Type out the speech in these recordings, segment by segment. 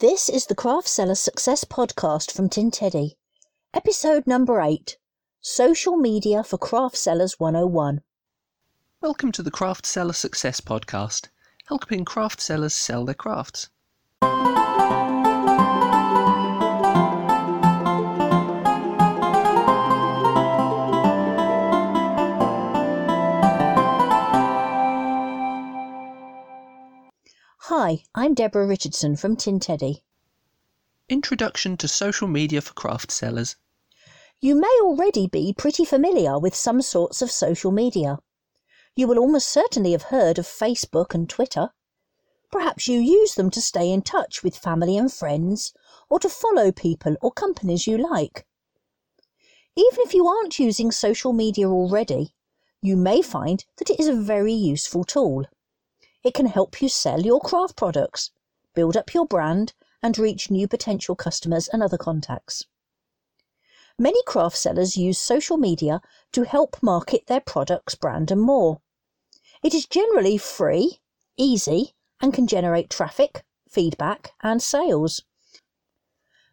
This is the Craft Seller Success Podcast from Tin Teddy, episode number 8 Social Media for Craft Sellers 101. Welcome to the Craft Seller Success Podcast, helping craft sellers sell their crafts. Hi, I'm Deborah Richardson from Tin Teddy. Introduction to Social Media for Craft Sellers. You may already be pretty familiar with some sorts of social media. You will almost certainly have heard of Facebook and Twitter. Perhaps you use them to stay in touch with family and friends, or to follow people or companies you like. Even if you aren't using social media already, you may find that it is a very useful tool. It can help you sell your craft products, build up your brand, and reach new potential customers and other contacts. Many craft sellers use social media to help market their products, brand, and more. It is generally free, easy, and can generate traffic, feedback, and sales.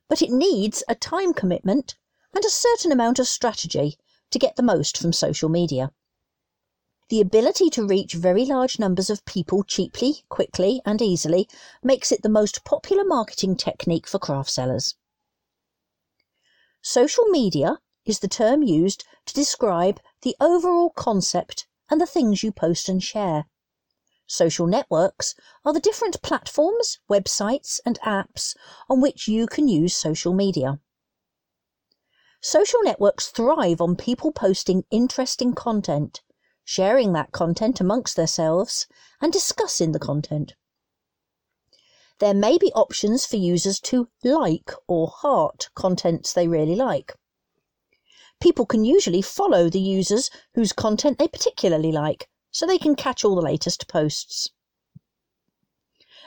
But it needs a time commitment and a certain amount of strategy to get the most from social media. The ability to reach very large numbers of people cheaply, quickly, and easily makes it the most popular marketing technique for craft sellers. Social media is the term used to describe the overall concept and the things you post and share. Social networks are the different platforms, websites, and apps on which you can use social media. Social networks thrive on people posting interesting content sharing that content amongst themselves, and discussing the content. There may be options for users to like or heart contents they really like. People can usually follow the users whose content they particularly like, so they can catch all the latest posts.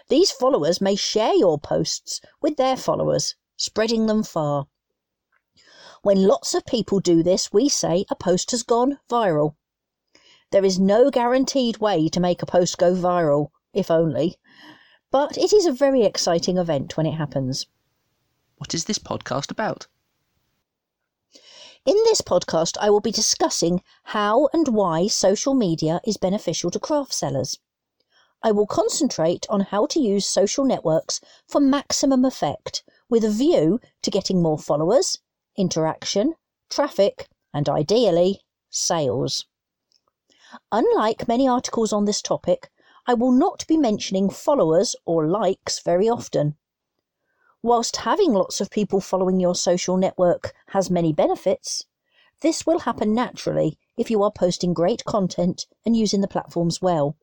These followers may share your posts with their followers, spreading them far. When lots of people do this, we say a post has gone viral. There is no guaranteed way to make a post go viral, if only, but it is a very exciting event when it happens. What is this podcast about? In this podcast, I will be discussing how and why social media is beneficial to craft sellers. I will concentrate on how to use social networks for maximum effect with a view to getting more followers, interaction, traffic, and ideally, sales. Unlike many articles on this topic, I will not be mentioning followers or likes very often. Whilst having lots of people following your social network has many benefits, this will happen naturally if you are posting great content and using the platforms well.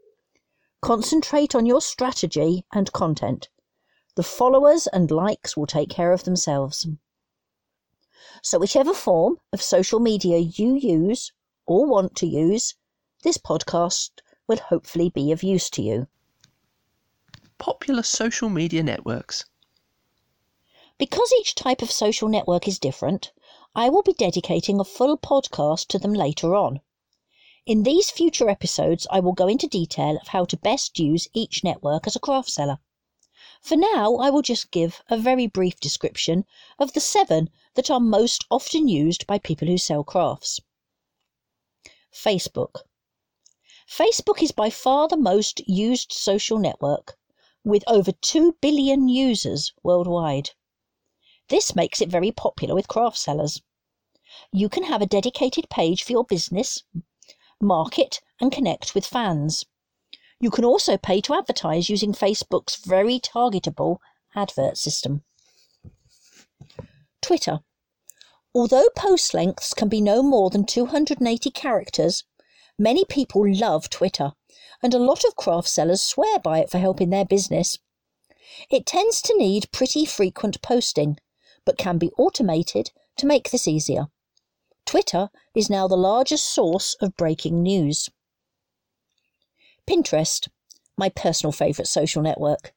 Concentrate on your strategy and content. The followers and likes will take care of themselves. So, whichever form of social media you use or want to use, this podcast will hopefully be of use to you. Popular social media networks. Because each type of social network is different, I will be dedicating a full podcast to them later on. In these future episodes, I will go into detail of how to best use each network as a craft seller. For now, I will just give a very brief description of the seven that are most often used by people who sell crafts. Facebook. Facebook is by far the most used social network, with over 2 billion users worldwide. This makes it very popular with craft sellers. You can have a dedicated page for your business, market, and connect with fans. You can also pay to advertise using Facebook's very targetable advert system. Twitter. Although post lengths can be no more than 280 characters, Many people love Twitter, and a lot of craft sellers swear by it for helping their business. It tends to need pretty frequent posting, but can be automated to make this easier. Twitter is now the largest source of breaking news. Pinterest, my personal favourite social network.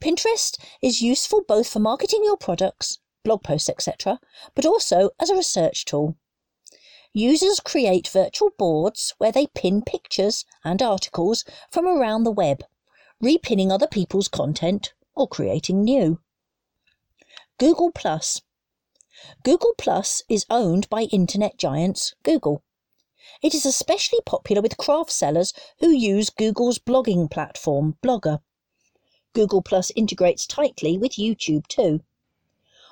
Pinterest is useful both for marketing your products, blog posts, etc., but also as a research tool. Users create virtual boards where they pin pictures and articles from around the web, repinning other people's content or creating new. Google Plus. Google Plus is owned by internet giants Google. It is especially popular with craft sellers who use Google's blogging platform, Blogger. Google Plus integrates tightly with YouTube too.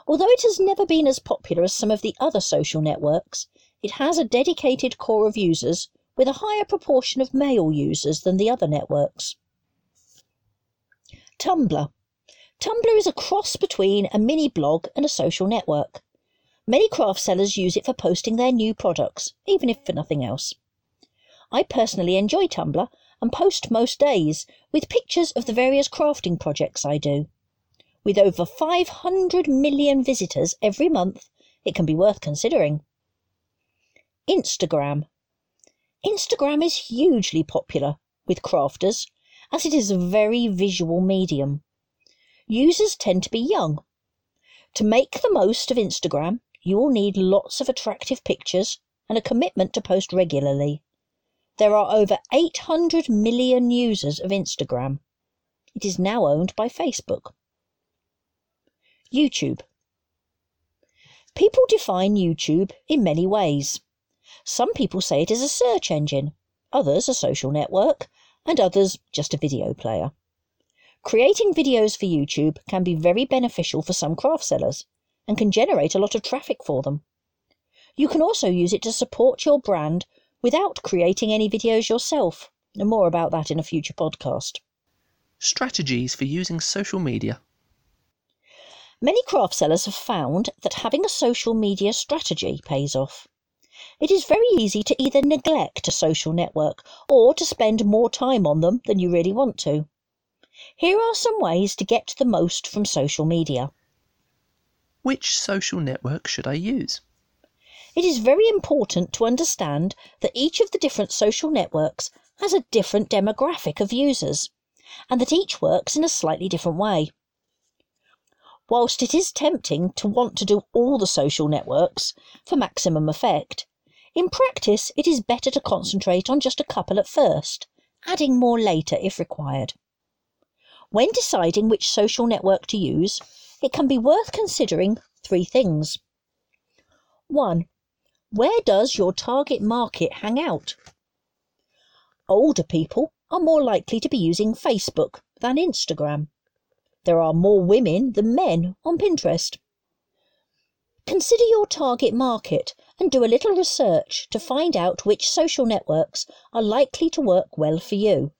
Although it has never been as popular as some of the other social networks, it has a dedicated core of users with a higher proportion of male users than the other networks. Tumblr. Tumblr is a cross between a mini blog and a social network. Many craft sellers use it for posting their new products, even if for nothing else. I personally enjoy Tumblr and post most days with pictures of the various crafting projects I do. With over 500 million visitors every month, it can be worth considering. Instagram. Instagram is hugely popular with crafters as it is a very visual medium. Users tend to be young. To make the most of Instagram, you will need lots of attractive pictures and a commitment to post regularly. There are over 800 million users of Instagram. It is now owned by Facebook. YouTube. People define YouTube in many ways. Some people say it is a search engine, others a social network, and others just a video player. Creating videos for YouTube can be very beneficial for some craft sellers and can generate a lot of traffic for them. You can also use it to support your brand without creating any videos yourself. And more about that in a future podcast. Strategies for using social media. Many craft sellers have found that having a social media strategy pays off. It is very easy to either neglect a social network or to spend more time on them than you really want to. Here are some ways to get the most from social media. Which social network should I use? It is very important to understand that each of the different social networks has a different demographic of users and that each works in a slightly different way. Whilst it is tempting to want to do all the social networks for maximum effect, in practice it is better to concentrate on just a couple at first, adding more later if required. When deciding which social network to use, it can be worth considering three things. 1. Where does your target market hang out? Older people are more likely to be using Facebook than Instagram. There are more women than men on Pinterest. Consider your target market and do a little research to find out which social networks are likely to work well for you.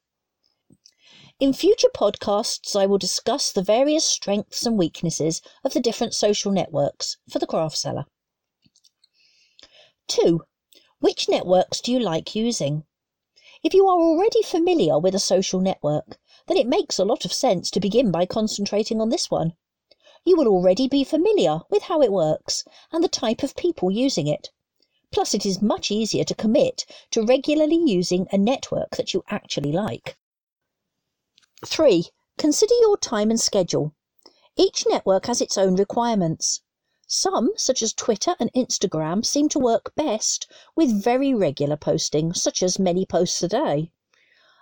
In future podcasts, I will discuss the various strengths and weaknesses of the different social networks for the craft seller. 2. Which networks do you like using? If you are already familiar with a social network, then it makes a lot of sense to begin by concentrating on this one. You will already be familiar with how it works and the type of people using it. Plus, it is much easier to commit to regularly using a network that you actually like. 3. Consider your time and schedule. Each network has its own requirements. Some, such as Twitter and Instagram, seem to work best with very regular posting, such as many posts a day.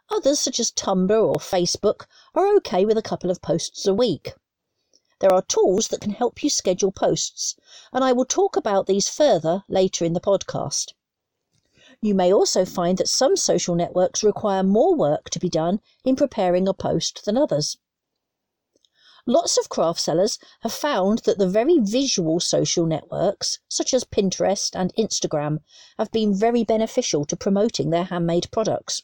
Others, such as Tumblr or Facebook, are okay with a couple of posts a week. There are tools that can help you schedule posts, and I will talk about these further later in the podcast. You may also find that some social networks require more work to be done in preparing a post than others. Lots of craft sellers have found that the very visual social networks, such as Pinterest and Instagram, have been very beneficial to promoting their handmade products.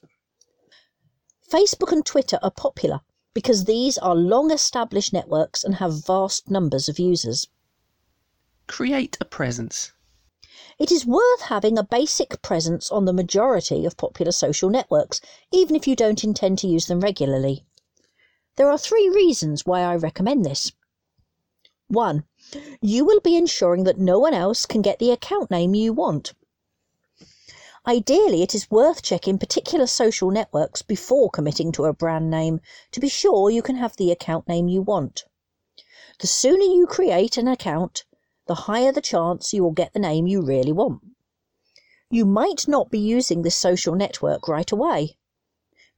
Facebook and Twitter are popular because these are long established networks and have vast numbers of users. Create a presence. It is worth having a basic presence on the majority of popular social networks, even if you don't intend to use them regularly. There are three reasons why I recommend this. 1. You will be ensuring that no one else can get the account name you want. Ideally, it is worth checking particular social networks before committing to a brand name to be sure you can have the account name you want. The sooner you create an account, the higher the chance you will get the name you really want. You might not be using this social network right away,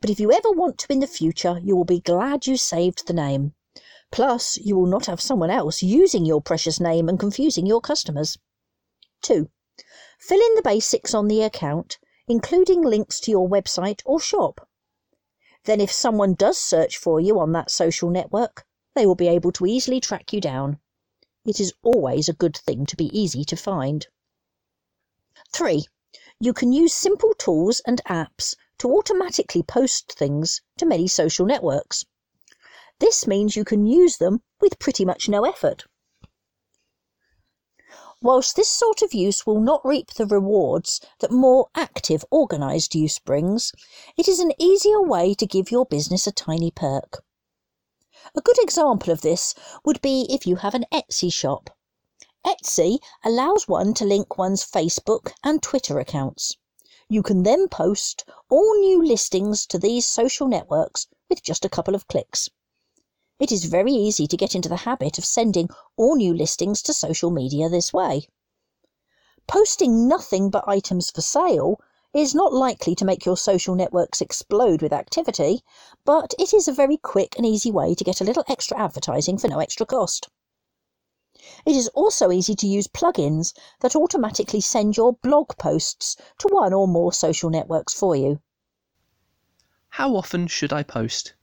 but if you ever want to in the future, you will be glad you saved the name. Plus, you will not have someone else using your precious name and confusing your customers. 2. Fill in the basics on the account, including links to your website or shop. Then, if someone does search for you on that social network, they will be able to easily track you down. It is always a good thing to be easy to find. 3. You can use simple tools and apps to automatically post things to many social networks. This means you can use them with pretty much no effort. Whilst this sort of use will not reap the rewards that more active, organised use brings, it is an easier way to give your business a tiny perk. A good example of this would be if you have an Etsy shop. Etsy allows one to link one's Facebook and Twitter accounts. You can then post all new listings to these social networks with just a couple of clicks. It is very easy to get into the habit of sending all new listings to social media this way. Posting nothing but items for sale is not likely to make your social networks explode with activity, but it is a very quick and easy way to get a little extra advertising for no extra cost. It is also easy to use plugins that automatically send your blog posts to one or more social networks for you. How often should I post?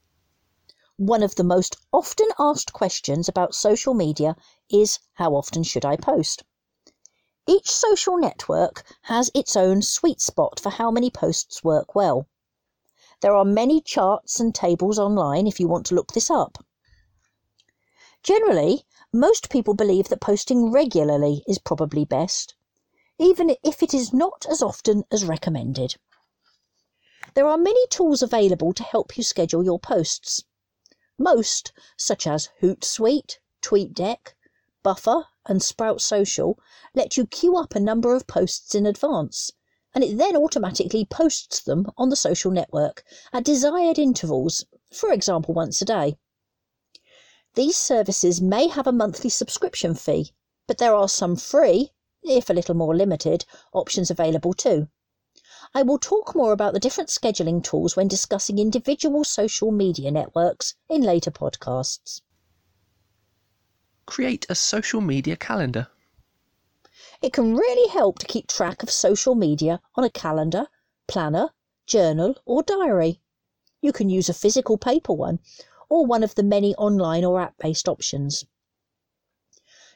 One of the most often asked questions about social media is how often should I post? Each social network has its own sweet spot for how many posts work well. There are many charts and tables online if you want to look this up. Generally, most people believe that posting regularly is probably best, even if it is not as often as recommended. There are many tools available to help you schedule your posts. Most, such as Hootsuite, TweetDeck, Buffer, and Sprout Social, let you queue up a number of posts in advance, and it then automatically posts them on the social network at desired intervals, for example, once a day. These services may have a monthly subscription fee, but there are some free, if a little more limited, options available too. I will talk more about the different scheduling tools when discussing individual social media networks in later podcasts. Create a social media calendar. It can really help to keep track of social media on a calendar, planner, journal, or diary. You can use a physical paper one or one of the many online or app based options.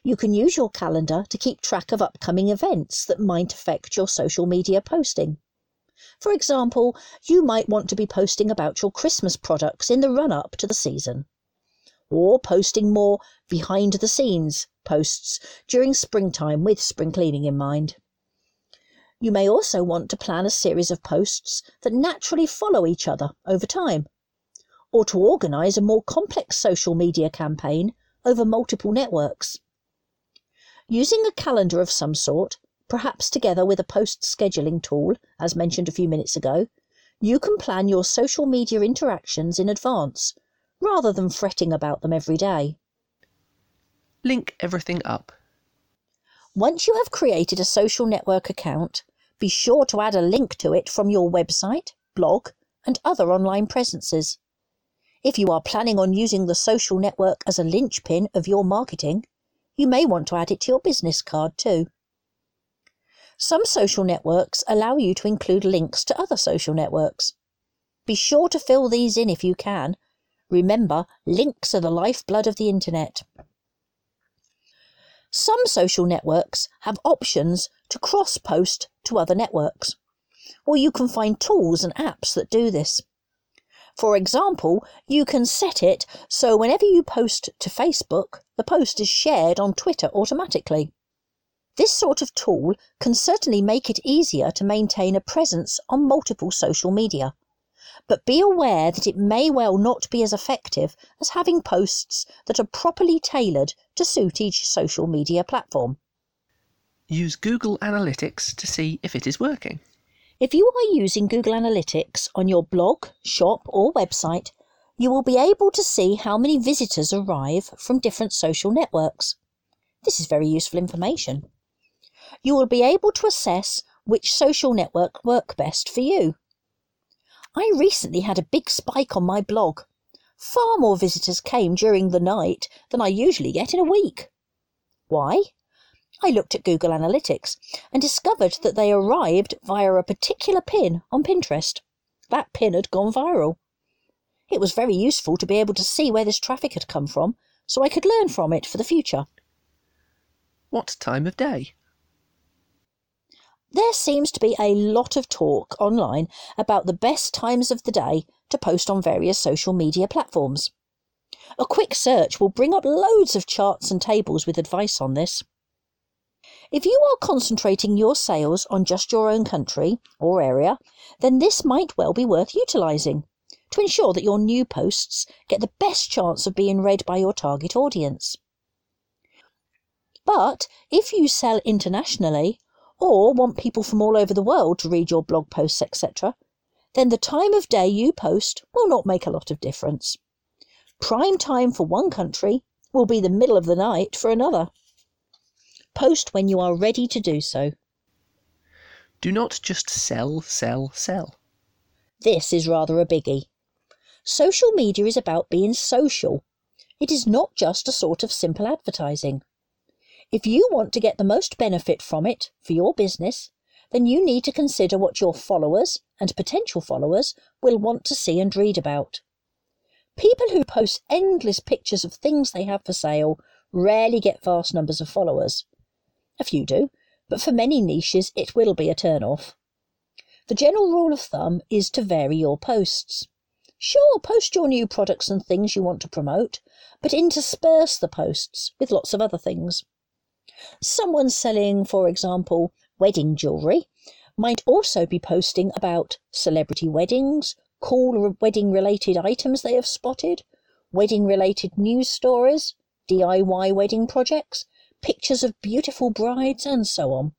You can use your calendar to keep track of upcoming events that might affect your social media posting. For example, you might want to be posting about your Christmas products in the run up to the season, or posting more behind the scenes posts during springtime with spring cleaning in mind. You may also want to plan a series of posts that naturally follow each other over time, or to organise a more complex social media campaign over multiple networks. Using a calendar of some sort perhaps together with a post scheduling tool, as mentioned a few minutes ago, you can plan your social media interactions in advance rather than fretting about them every day. Link everything up. Once you have created a social network account, be sure to add a link to it from your website, blog, and other online presences. If you are planning on using the social network as a linchpin of your marketing, you may want to add it to your business card too. Some social networks allow you to include links to other social networks. Be sure to fill these in if you can. Remember, links are the lifeblood of the internet. Some social networks have options to cross post to other networks, or you can find tools and apps that do this. For example, you can set it so whenever you post to Facebook, the post is shared on Twitter automatically. This sort of tool can certainly make it easier to maintain a presence on multiple social media. But be aware that it may well not be as effective as having posts that are properly tailored to suit each social media platform. Use Google Analytics to see if it is working. If you are using Google Analytics on your blog, shop, or website, you will be able to see how many visitors arrive from different social networks. This is very useful information you will be able to assess which social network work best for you. I recently had a big spike on my blog. Far more visitors came during the night than I usually get in a week. Why? I looked at Google Analytics and discovered that they arrived via a particular pin on Pinterest. That pin had gone viral. It was very useful to be able to see where this traffic had come from so I could learn from it for the future. What time of day? There seems to be a lot of talk online about the best times of the day to post on various social media platforms. A quick search will bring up loads of charts and tables with advice on this. If you are concentrating your sales on just your own country or area, then this might well be worth utilising to ensure that your new posts get the best chance of being read by your target audience. But if you sell internationally or want people from all over the world to read your blog posts, etc., then the time of day you post will not make a lot of difference. Prime time for one country will be the middle of the night for another. Post when you are ready to do so. Do not just sell, sell, sell. This is rather a biggie. Social media is about being social. It is not just a sort of simple advertising. If you want to get the most benefit from it for your business, then you need to consider what your followers and potential followers will want to see and read about. People who post endless pictures of things they have for sale rarely get vast numbers of followers. A few do, but for many niches it will be a turn off. The general rule of thumb is to vary your posts. Sure, post your new products and things you want to promote, but intersperse the posts with lots of other things. Someone selling, for example, wedding jewellery might also be posting about celebrity weddings, cool wedding related items they have spotted, wedding related news stories, DIY wedding projects, pictures of beautiful brides, and so on.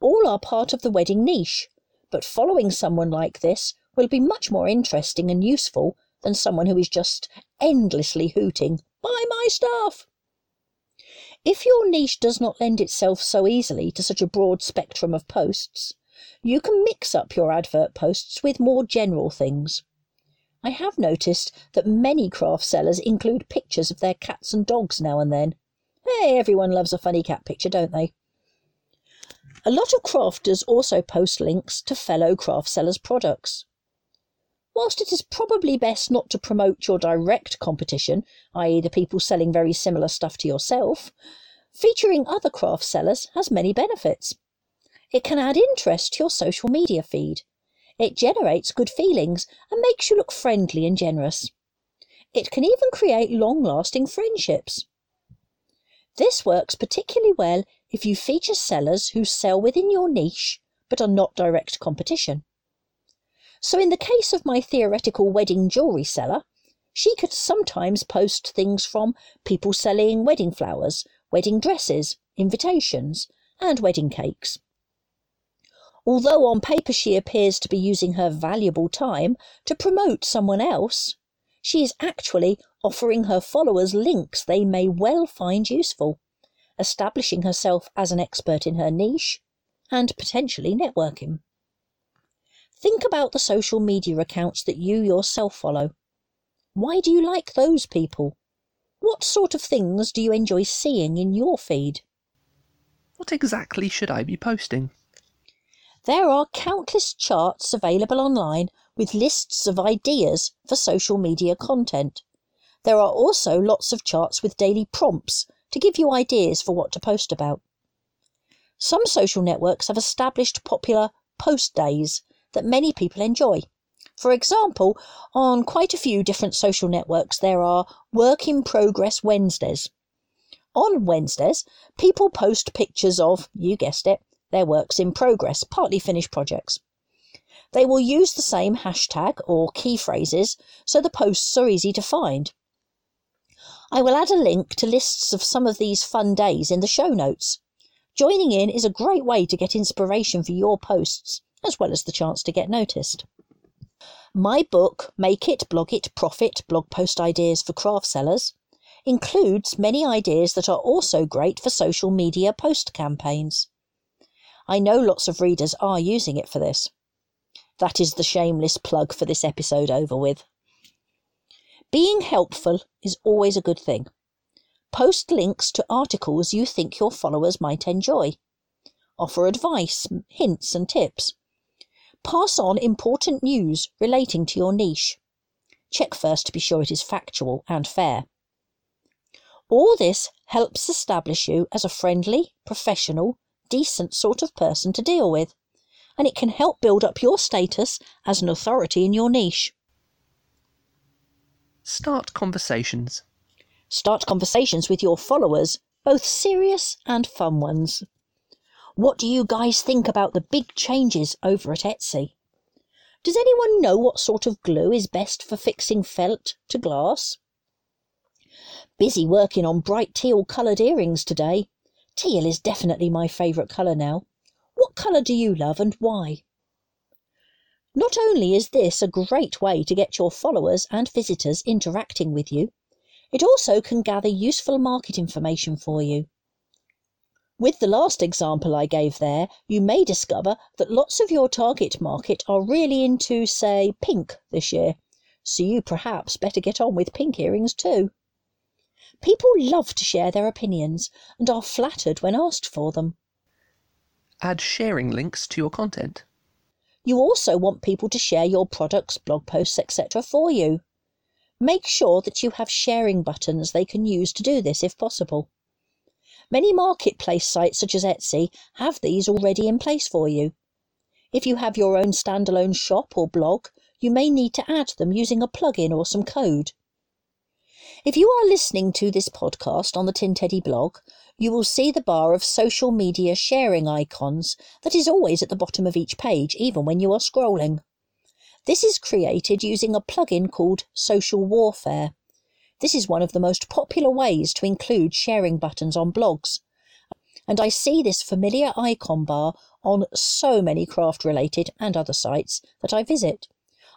All are part of the wedding niche, but following someone like this will be much more interesting and useful than someone who is just endlessly hooting, Buy my stuff! If your niche does not lend itself so easily to such a broad spectrum of posts, you can mix up your advert posts with more general things. I have noticed that many craft sellers include pictures of their cats and dogs now and then. Hey, everyone loves a funny cat picture, don't they? A lot of crafters also post links to fellow craft sellers' products. Whilst it is probably best not to promote your direct competition, i.e., the people selling very similar stuff to yourself, featuring other craft sellers has many benefits. It can add interest to your social media feed. It generates good feelings and makes you look friendly and generous. It can even create long lasting friendships. This works particularly well if you feature sellers who sell within your niche but are not direct competition. So, in the case of my theoretical wedding jewellery seller, she could sometimes post things from people selling wedding flowers, wedding dresses, invitations, and wedding cakes. Although on paper she appears to be using her valuable time to promote someone else, she is actually offering her followers links they may well find useful, establishing herself as an expert in her niche, and potentially networking. Think about the social media accounts that you yourself follow. Why do you like those people? What sort of things do you enjoy seeing in your feed? What exactly should I be posting? There are countless charts available online with lists of ideas for social media content. There are also lots of charts with daily prompts to give you ideas for what to post about. Some social networks have established popular post days that many people enjoy. For example, on quite a few different social networks, there are Work in Progress Wednesdays. On Wednesdays, people post pictures of, you guessed it, their works in progress, partly finished projects. They will use the same hashtag or key phrases so the posts are easy to find. I will add a link to lists of some of these fun days in the show notes. Joining in is a great way to get inspiration for your posts as well as the chance to get noticed. My book, Make It, Blog It, Profit Blog Post Ideas for Craft Sellers, includes many ideas that are also great for social media post campaigns. I know lots of readers are using it for this. That is the shameless plug for this episode over with. Being helpful is always a good thing. Post links to articles you think your followers might enjoy. Offer advice, hints, and tips. Pass on important news relating to your niche. Check first to be sure it is factual and fair. All this helps establish you as a friendly, professional, decent sort of person to deal with, and it can help build up your status as an authority in your niche. Start conversations. Start conversations with your followers, both serious and fun ones. What do you guys think about the big changes over at Etsy? Does anyone know what sort of glue is best for fixing felt to glass? Busy working on bright teal coloured earrings today. Teal is definitely my favourite colour now. What colour do you love and why? Not only is this a great way to get your followers and visitors interacting with you, it also can gather useful market information for you. With the last example I gave there, you may discover that lots of your target market are really into, say, pink this year, so you perhaps better get on with pink earrings too. People love to share their opinions and are flattered when asked for them. Add sharing links to your content. You also want people to share your products, blog posts, etc. for you. Make sure that you have sharing buttons they can use to do this if possible. Many marketplace sites such as Etsy have these already in place for you. If you have your own standalone shop or blog, you may need to add them using a plugin or some code. If you are listening to this podcast on the Tin Teddy blog, you will see the bar of social media sharing icons that is always at the bottom of each page, even when you are scrolling. This is created using a plugin called Social Warfare. This is one of the most popular ways to include sharing buttons on blogs. And I see this familiar icon bar on so many craft related and other sites that I visit.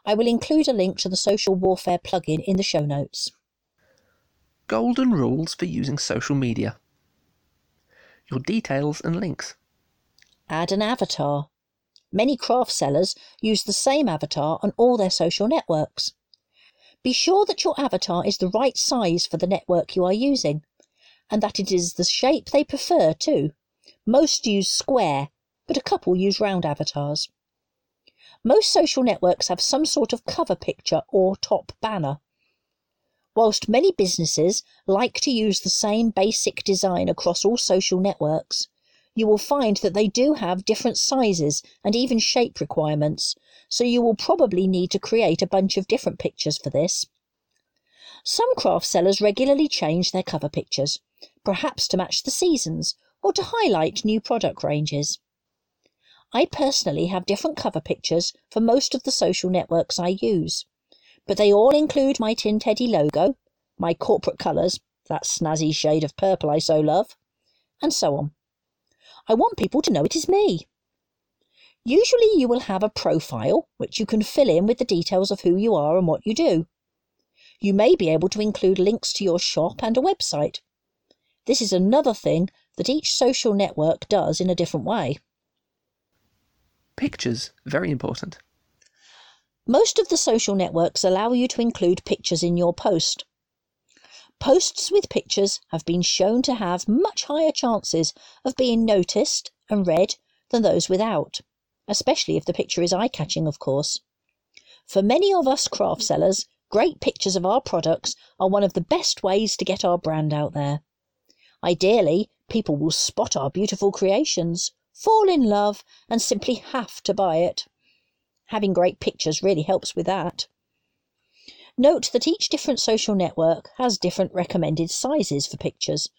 I will include a link to the Social Warfare plugin in the show notes. Golden rules for using social media your details and links. Add an avatar. Many craft sellers use the same avatar on all their social networks. Be sure that your avatar is the right size for the network you are using, and that it is the shape they prefer too. Most use square, but a couple use round avatars. Most social networks have some sort of cover picture or top banner. Whilst many businesses like to use the same basic design across all social networks, you will find that they do have different sizes and even shape requirements, so you will probably need to create a bunch of different pictures for this. Some craft sellers regularly change their cover pictures, perhaps to match the seasons or to highlight new product ranges. I personally have different cover pictures for most of the social networks I use but they all include my Tin Teddy logo, my corporate colours, that snazzy shade of purple I so love, and so on. I want people to know it is me. Usually you will have a profile which you can fill in with the details of who you are and what you do. You may be able to include links to your shop and a website. This is another thing that each social network does in a different way. Pictures, very important. Most of the social networks allow you to include pictures in your post. Posts with pictures have been shown to have much higher chances of being noticed and read than those without, especially if the picture is eye catching, of course. For many of us craft sellers, great pictures of our products are one of the best ways to get our brand out there. Ideally, people will spot our beautiful creations, fall in love, and simply have to buy it. Having great pictures really helps with that. Note that each different social network has different recommended sizes for pictures.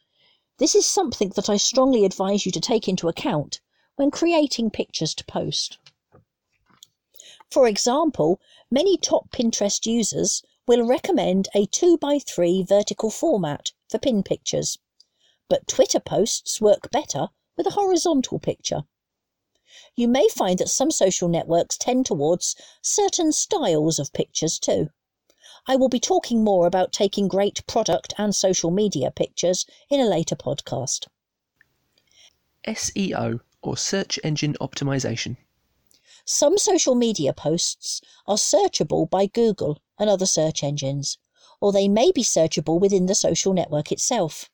This is something that I strongly advise you to take into account when creating pictures to post. For example, many top Pinterest users will recommend a 2x3 vertical format for pin pictures, but Twitter posts work better with a horizontal picture you may find that some social networks tend towards certain styles of pictures too. I will be talking more about taking great product and social media pictures in a later podcast. SEO or search engine optimization. Some social media posts are searchable by Google and other search engines, or they may be searchable within the social network itself.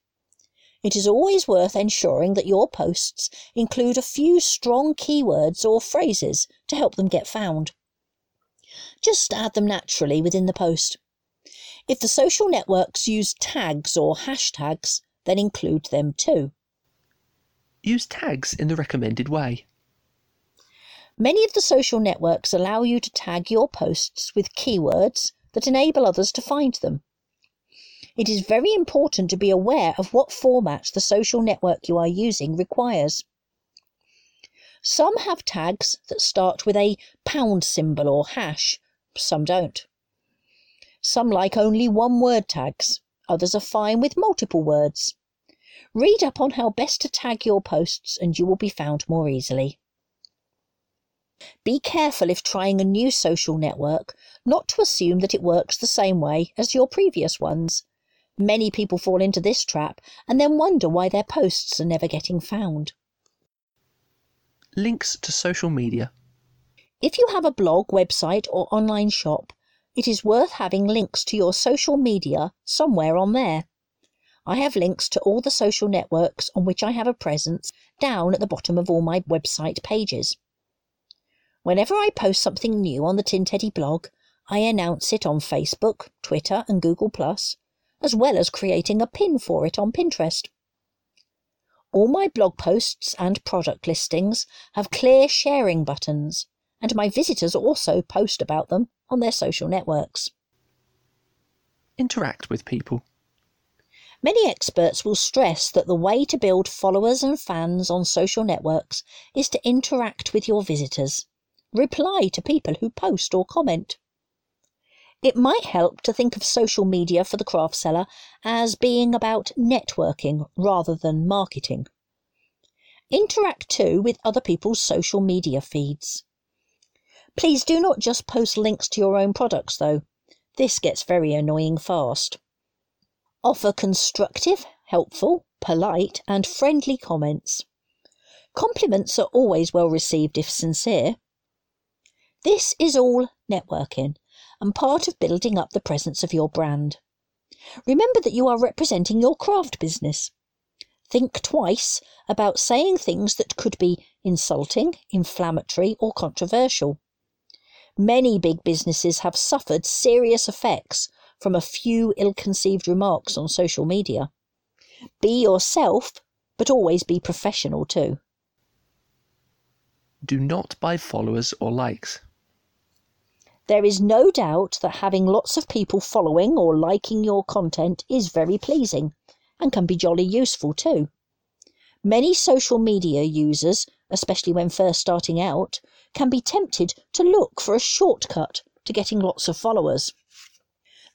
It is always worth ensuring that your posts include a few strong keywords or phrases to help them get found. Just add them naturally within the post. If the social networks use tags or hashtags, then include them too. Use tags in the recommended way. Many of the social networks allow you to tag your posts with keywords that enable others to find them. It is very important to be aware of what format the social network you are using requires. Some have tags that start with a pound symbol or hash, some don't. Some like only one word tags, others are fine with multiple words. Read up on how best to tag your posts and you will be found more easily. Be careful if trying a new social network not to assume that it works the same way as your previous ones Many people fall into this trap and then wonder why their posts are never getting found. Links to social media. If you have a blog, website, or online shop, it is worth having links to your social media somewhere on there. I have links to all the social networks on which I have a presence down at the bottom of all my website pages. Whenever I post something new on the Tin Teddy blog, I announce it on Facebook, Twitter, and Google as well as creating a pin for it on Pinterest. All my blog posts and product listings have clear sharing buttons, and my visitors also post about them on their social networks. Interact with people. Many experts will stress that the way to build followers and fans on social networks is to interact with your visitors. Reply to people who post or comment. It might help to think of social media for the craft seller as being about networking rather than marketing. Interact too with other people's social media feeds. Please do not just post links to your own products though. This gets very annoying fast. Offer constructive, helpful, polite, and friendly comments. Compliments are always well received if sincere. This is all networking and part of building up the presence of your brand. Remember that you are representing your craft business. Think twice about saying things that could be insulting, inflammatory, or controversial. Many big businesses have suffered serious effects from a few ill conceived remarks on social media. Be yourself, but always be professional too. Do not buy followers or likes. There is no doubt that having lots of people following or liking your content is very pleasing and can be jolly useful too. Many social media users, especially when first starting out, can be tempted to look for a shortcut to getting lots of followers.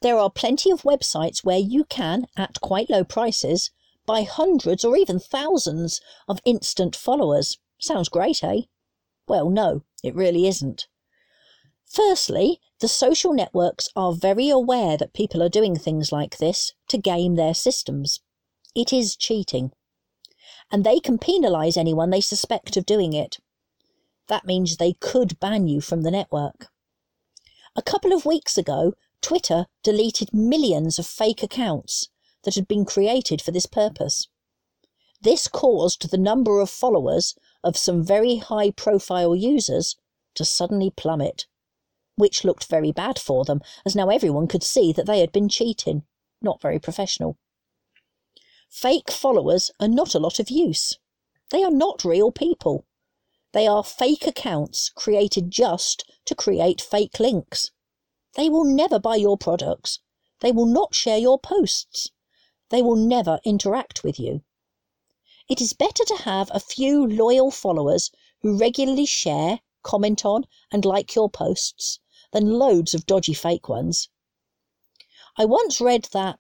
There are plenty of websites where you can, at quite low prices, buy hundreds or even thousands of instant followers. Sounds great, eh? Well, no, it really isn't. Firstly, the social networks are very aware that people are doing things like this to game their systems. It is cheating. And they can penalise anyone they suspect of doing it. That means they could ban you from the network. A couple of weeks ago, Twitter deleted millions of fake accounts that had been created for this purpose. This caused the number of followers of some very high profile users to suddenly plummet which looked very bad for them, as now everyone could see that they had been cheating. Not very professional. Fake followers are not a lot of use. They are not real people. They are fake accounts created just to create fake links. They will never buy your products. They will not share your posts. They will never interact with you. It is better to have a few loyal followers who regularly share, comment on, and like your posts than loads of dodgy fake ones. I once read that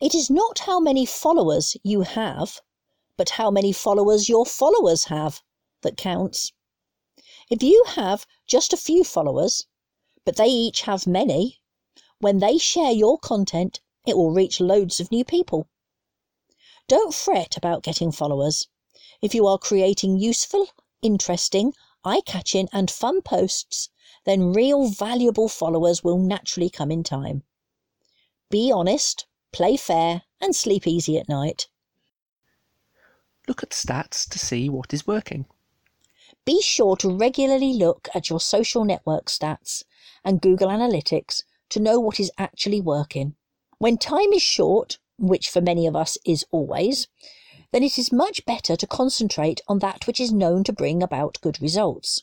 it is not how many followers you have, but how many followers your followers have that counts. If you have just a few followers, but they each have many, when they share your content, it will reach loads of new people. Don't fret about getting followers. If you are creating useful, interesting, eye catching, and fun posts, then real valuable followers will naturally come in time. Be honest, play fair, and sleep easy at night. Look at stats to see what is working. Be sure to regularly look at your social network stats and Google Analytics to know what is actually working. When time is short, which for many of us is always, then it is much better to concentrate on that which is known to bring about good results.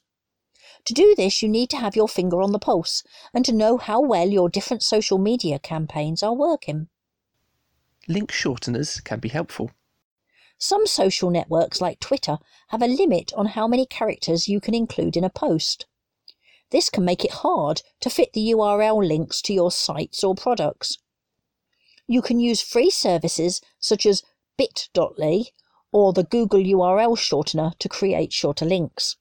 To do this, you need to have your finger on the pulse and to know how well your different social media campaigns are working. Link shorteners can be helpful. Some social networks like Twitter have a limit on how many characters you can include in a post. This can make it hard to fit the URL links to your sites or products. You can use free services such as bit.ly or the Google URL shortener to create shorter links.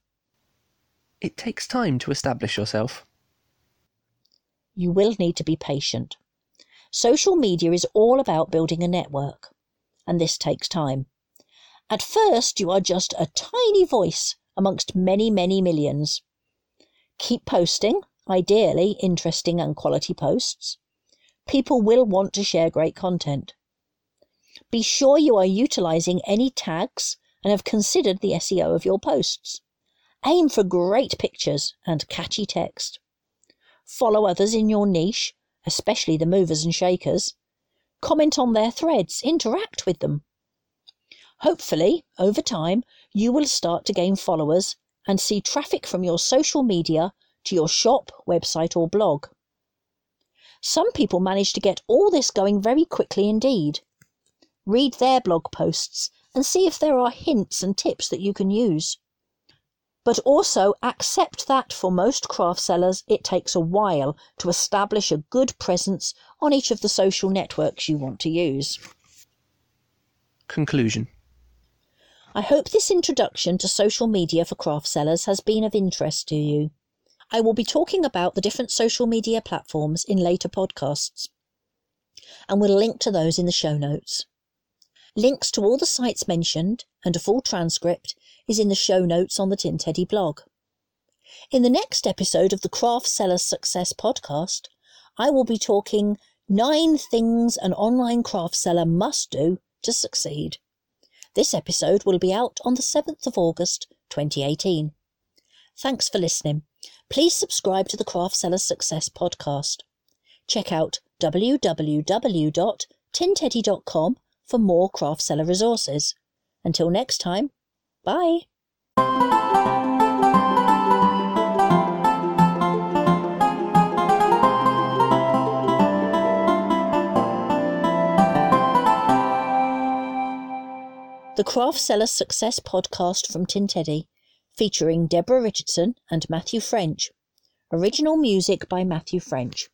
It takes time to establish yourself. You will need to be patient. Social media is all about building a network, and this takes time. At first, you are just a tiny voice amongst many, many millions. Keep posting, ideally interesting and quality posts. People will want to share great content. Be sure you are utilizing any tags and have considered the SEO of your posts. Aim for great pictures and catchy text. Follow others in your niche, especially the movers and shakers. Comment on their threads, interact with them. Hopefully, over time, you will start to gain followers and see traffic from your social media to your shop, website, or blog. Some people manage to get all this going very quickly indeed. Read their blog posts and see if there are hints and tips that you can use. But also accept that for most craft sellers, it takes a while to establish a good presence on each of the social networks you want to use. Conclusion I hope this introduction to social media for craft sellers has been of interest to you. I will be talking about the different social media platforms in later podcasts, and will link to those in the show notes. Links to all the sites mentioned and a full transcript is in the show notes on the Tin Teddy blog. In the next episode of the Craft Seller Success podcast, I will be talking nine things an online craft seller must do to succeed. This episode will be out on the 7th of August 2018. Thanks for listening. Please subscribe to the Craft Seller Success podcast. Check out www.tinteddy.com for more craft seller resources. Until next time, bye. The Craft Seller Success Podcast from Tin Teddy, featuring Deborah Richardson and Matthew French. Original music by Matthew French.